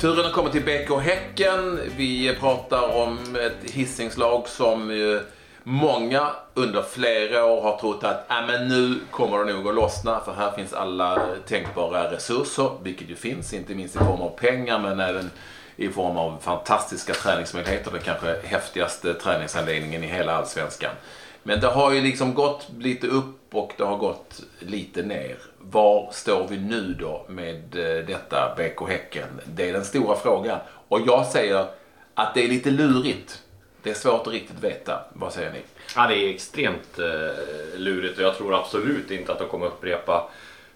Turen har kommit till BK Häcken. Vi pratar om ett hissingslag som ju många under flera år har trott att äh, men nu kommer det nog att lossna för här finns alla tänkbara resurser, vilket ju finns, inte minst i form av pengar men även i form av fantastiska träningsmöjligheter. Den kanske häftigaste träningsanläggningen i hela allsvenskan. Men det har ju liksom gått lite upp och det har gått lite ner. Var står vi nu då med eh, detta BK Häcken? Det är den stora frågan. Och jag säger att det är lite lurigt. Det är svårt att riktigt veta. Vad säger ni? Ja, det är extremt eh, lurigt och jag tror absolut inte att de kommer upprepa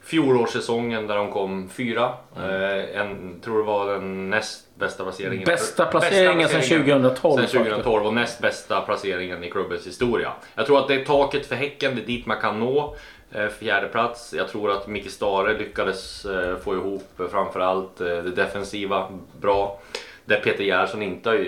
fjolårssäsongen där de kom fyra. Eh, en, tror det var den näst bästa placeringen. Bästa placeringen sedan 2012. Sen 2012 och näst bästa placeringen i klubbens historia. Jag tror att det är taket för Häcken, det är dit man kan nå. Eh, fjärde plats. Jag tror att Micke Stare lyckades eh, få ihop eh, framförallt det defensiva bra. Där Peter Gerhardsson inte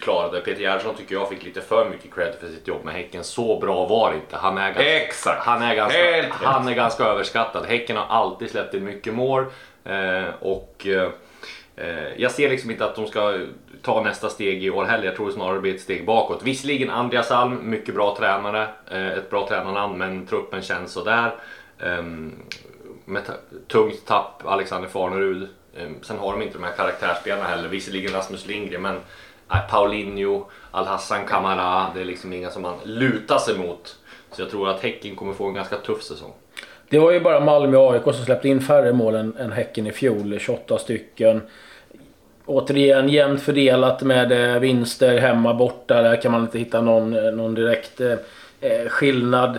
klarade. Peter Gerhardsson tycker jag fick lite för mycket cred för sitt jobb med Häcken. Så bra var det inte. Han är ganska, Exakt. Han är ganska, han är ganska överskattad. Häcken har alltid släppt in mycket mål. och jag ser liksom inte att de ska ta nästa steg i år heller. Jag tror det snarare blir ett steg bakåt. Visserligen Andreas Alm, mycket bra tränare. Ett bra tränarnamn men truppen känns sådär. Med tungt tapp, Alexander Farnerud. Ehm, sen har de inte de här karaktärsspelarna heller. Visserligen Rasmus Lindgren men äh, Paulinho, Al-Hassan Kamara. Det är liksom inga som man lutar sig mot. Så jag tror att Häcken kommer få en ganska tuff säsong. Det var ju bara Malmö och AIK som släppte in färre mål än, än Häcken i fjol. 28 stycken. Återigen jämnt fördelat med eh, vinster hemma borta. Där kan man inte hitta någon, eh, någon direkt eh, eh skillnad.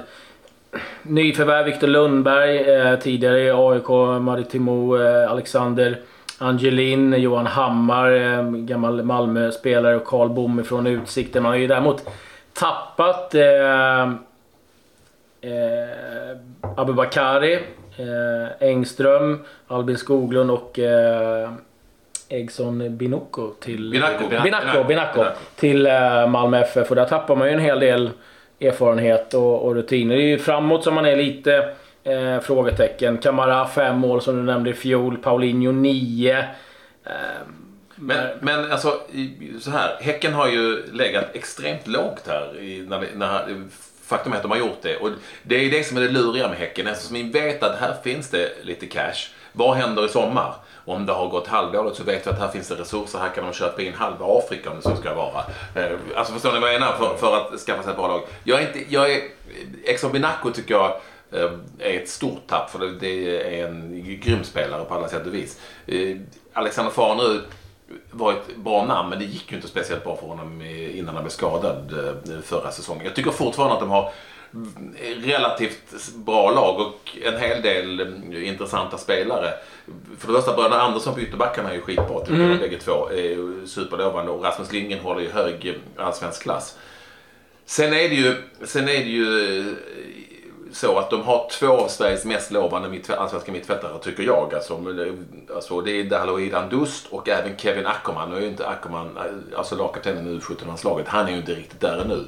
Nyförvärv Viktor Lundberg, eh, tidigare i AIK, Maritimo, eh, Alexander Angelin, Johan Hammar, eh, gammal Malmö-spelare och Karl Bom från Utsikten. Man har ju däremot tappat eh, eh, Abubakari, eh, Engström, Albin Skoglund och eh, Egson Binocco till... Binacco. Binacco, Binacco, Binacco till eh, Malmö FF. Och där tappar man ju en hel del erfarenhet och, och rutiner. Det är ju framåt som man är lite eh, frågetecken. Kamara fem mål som du nämnde i fjol. Paulinho nio. Eh, men, men alltså, så här. Häcken har ju legat extremt lågt här. I, när, när, faktum är att de har gjort det. Och det är det som är det luriga med Häcken. Eftersom vi vet att här finns det lite cash. Vad händer i sommar? om det har gått halvdåligt så vet vi att här finns det resurser. Här kan de köpa in halva Afrika om det så ska vara. Eh, alltså förstår ni vad jag menar? För, för att skaffa sig ett bra lag. Jag är inte, jag är, Exxon Binaco tycker jag eh, är ett stort tapp för det är en grym spelare på alla sätt och vis. Eh, Alexander Alexander Farnerud var ett bra namn men det gick ju inte speciellt bra för honom innan han blev skadad förra säsongen. Jag tycker fortfarande att de har relativt bra lag och en hel del intressanta spelare. För det första, bröderna Andersson på ytterbackarna är ju skitbra tycker mm. bägge två. Är superlovande och Rasmus Lindgren håller ju hög allsvensk klass. Sen är det ju, sen är det ju eh, så att de har två av Sveriges mest lovande mittfält, allsvenska mittfältare tycker jag. Alltså, alltså det är Daloidan Dust och även Kevin Ackerman. Nu är ju inte Ackerman, alltså lagkaptenen i U17-landslaget, han är ju inte riktigt där ännu.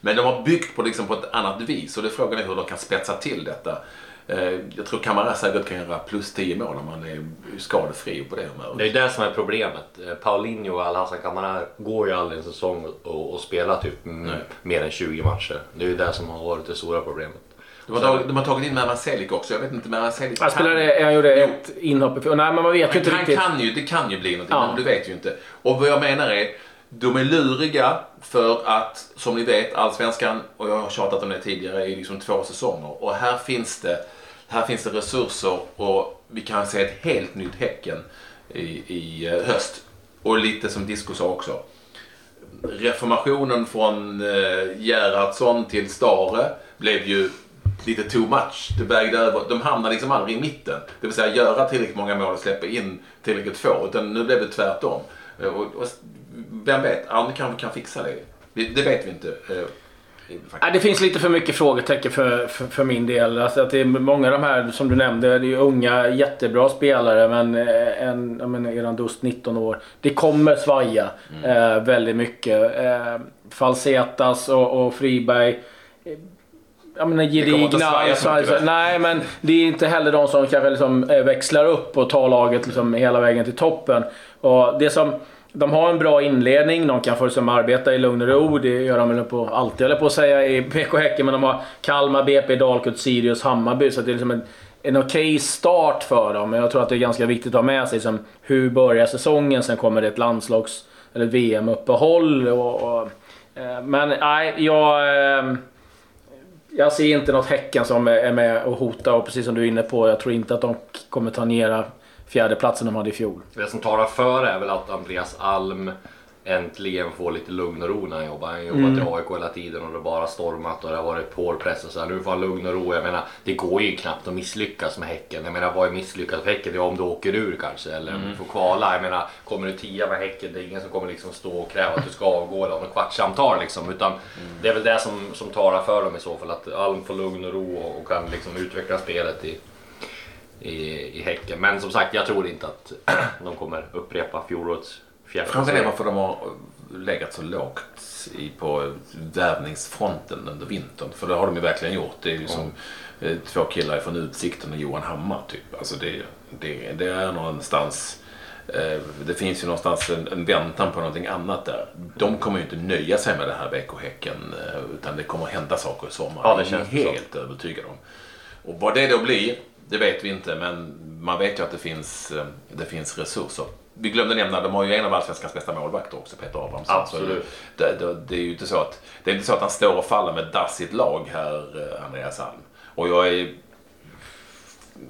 Men de har byggt på, liksom, på ett annat vis och det frågan är hur de kan spetsa till detta. Eh, jag tror Kamara säkert kan göra plus 10 mål om han är skadefri på det humöret. Det är det som är problemet. Eh, Paulinho och Al-Hassan Kamara går ju aldrig en säsong och, och spelar typ mer än 20 matcher. Det är ju det som har varit det stora problemet. De har, tagit, de har tagit in Mervan Celik också. Jag vet inte, Mervan Celik Han spelade, han gjorde ett inhopp. Nej, men man vet ju inte han riktigt. Kan ju, det kan ju bli någonting, ja. men du vet ju inte. Och vad jag menar är, de är luriga för att, som ni vet, Allsvenskan, och jag har tjatat om det tidigare, är liksom två säsonger. Och här finns det, här finns det resurser och vi kan se ett helt nytt Häcken i, i eh, höst. Och lite som Disco sa också. Reformationen från eh, Gerhardsson till Stare blev ju lite too much. Det vägde över. De hamnade liksom aldrig i mitten. Det vill säga göra tillräckligt många mål och släppa in tillräckligt få. Utan nu blev det tvärtom. Eh, och, och, vem vet, Arne kanske kan fixa det. Det vet vi inte. Eh, det finns lite för mycket frågetecken för, för, för, min del. Alltså att det är många av de här som du nämnde, det är unga jättebra spelare men eh, en, jag menar, eran Dust 19 år. Det kommer svaja mm. eh, väldigt mycket. Eh, Falsetas och, och Friberg jag menar, gedigna. nej, men det är inte heller de som kanske liksom eh, växlar upp och tar laget liksom hela vägen till toppen. Och det som, de har en bra inledning, de kan få liksom arbeta i lugn och ro. Det gör de väl på, alltid, jag på att säga, i BK Häcken. Men de har Kalmar, BP, Dalkurd, Sirius, Hammarby. Så det är liksom en, en okej start för dem. Men jag tror att det är ganska viktigt att ha med sig liksom, hur börjar säsongen. Sen kommer det ett landslags eller VM-uppehåll. Och, och, eh, men nej, jag... Jag ser inte något Häcken som är med och hotar och precis som du är inne på, jag tror inte att de kommer ta ner fjärdeplatsen de hade i fjol. Det som talar för är väl att Andreas Alm äntligen får lite lugn och ro när han jobbar. Han har jobbat i AIK hela tiden och det har bara stormat och det har varit hårpress och så här. Nu får han lugn och ro. Jag menar, det går ju knappt att misslyckas med Häcken. Jag menar, vad är misslyckat för Häcken? Det är om du åker ur kanske eller om du får kvala. Jag menar, kommer du tia med Häcken, det är ingen som kommer liksom stå och kräva att du ska avgå eller ha något kvartssamtal liksom. Utan det är väl det som, som talar för dem i så fall. Att Alm får lugn och ro och, och kan liksom utveckla spelet i, i, i Häcken. Men som sagt, jag tror inte att de kommer upprepa fjolårets fjärde Frågan är varför de har legat så lågt i, på värvningsfronten under vintern. För det har de ju verkligen gjort. Det är ju som eh, två killar från Utsikten och Johan Hammar typ. Alltså det, det, det är någonstans eh, det finns ju någonstans en, en väntan på någonting annat där. De kommer ju inte nöja sig med det här BK Häcken eh, utan det kommer hända saker i sommar. Ja, det Jag är känns så. helt övertygad om. Och vad det då blir, det vet vi inte. Men man vet ju att det finns, det finns resurser. Vi glömde nämna, de har ju en av allsvenskans bästa målvakter också, Peter Abrahamsson. Absolut. Så det, det, det är ju inte så att, det är inte så att han står och faller med dassigt lag här, eh, Andreas Alm. Och jag är...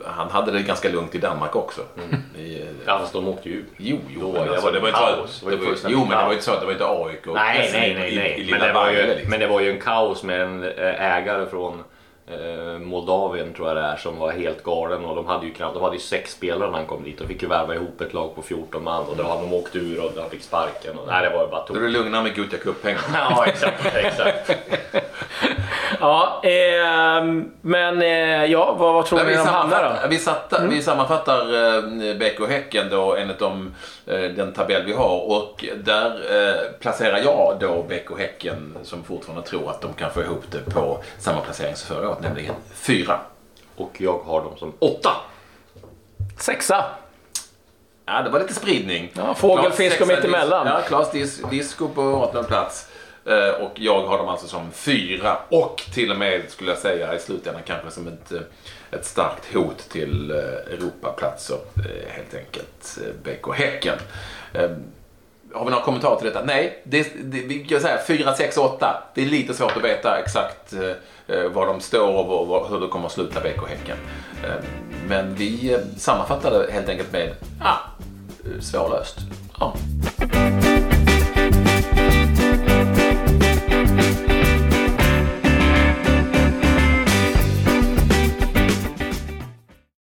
Han hade det ganska lugnt i Danmark också. I, eh, Ja fast de åkte ju. Jo, jo, Då, men det alltså, var det var ju inte så. Det var jo, men det var inte så att det var inte AIK Nej, nej, i- nej, i, nej. i Men det, var ju, liksom. men det var ju en kaos med en eh, ägare från Moldavien tror jag det är som var helt galen och de hade ju knappt, de hade ju sex spelare när han kom dit och fick ju värva ihop ett lag på 14 man och då hade de åkt ur och han fick sparken och nej det var bara Då är det lugnare med Gothia Cup-pengar. Ja exakt, exakt. Ja, ehm, men eh, ja, vad, vad tror Nej, ni hamnar sammanfattar, då? vi, satta, vi sammanfattar eh, BK Häcken då enligt de, eh, den tabell vi har och där eh, placerar jag då BK Häcken som fortfarande tror att de kan få ihop det på samma placering som förra året, nämligen fyra. Och jag har dem som åtta. Sexa. Ja, det var lite spridning. Ja, fågelfisk och Klas- sexa mittemellan. Ja, Klas dis, Disco på åttonde plats. Eh, och jag har dem alltså som fyra och till och med skulle jag säga i slutändan kanske som ett, eh, ett starkt hot till eh, Europaplatser helt enkelt. BK Häcken. Har vi några kommentarer till detta? Nej, det, det, vi kan säga 4, 6, 8. Det är lite svårt att veta exakt eh, var de står och var, hur det kommer att sluta BK Häcken. Eh, Men vi eh, sammanfattar det helt enkelt med ah, svårlöst. Ja.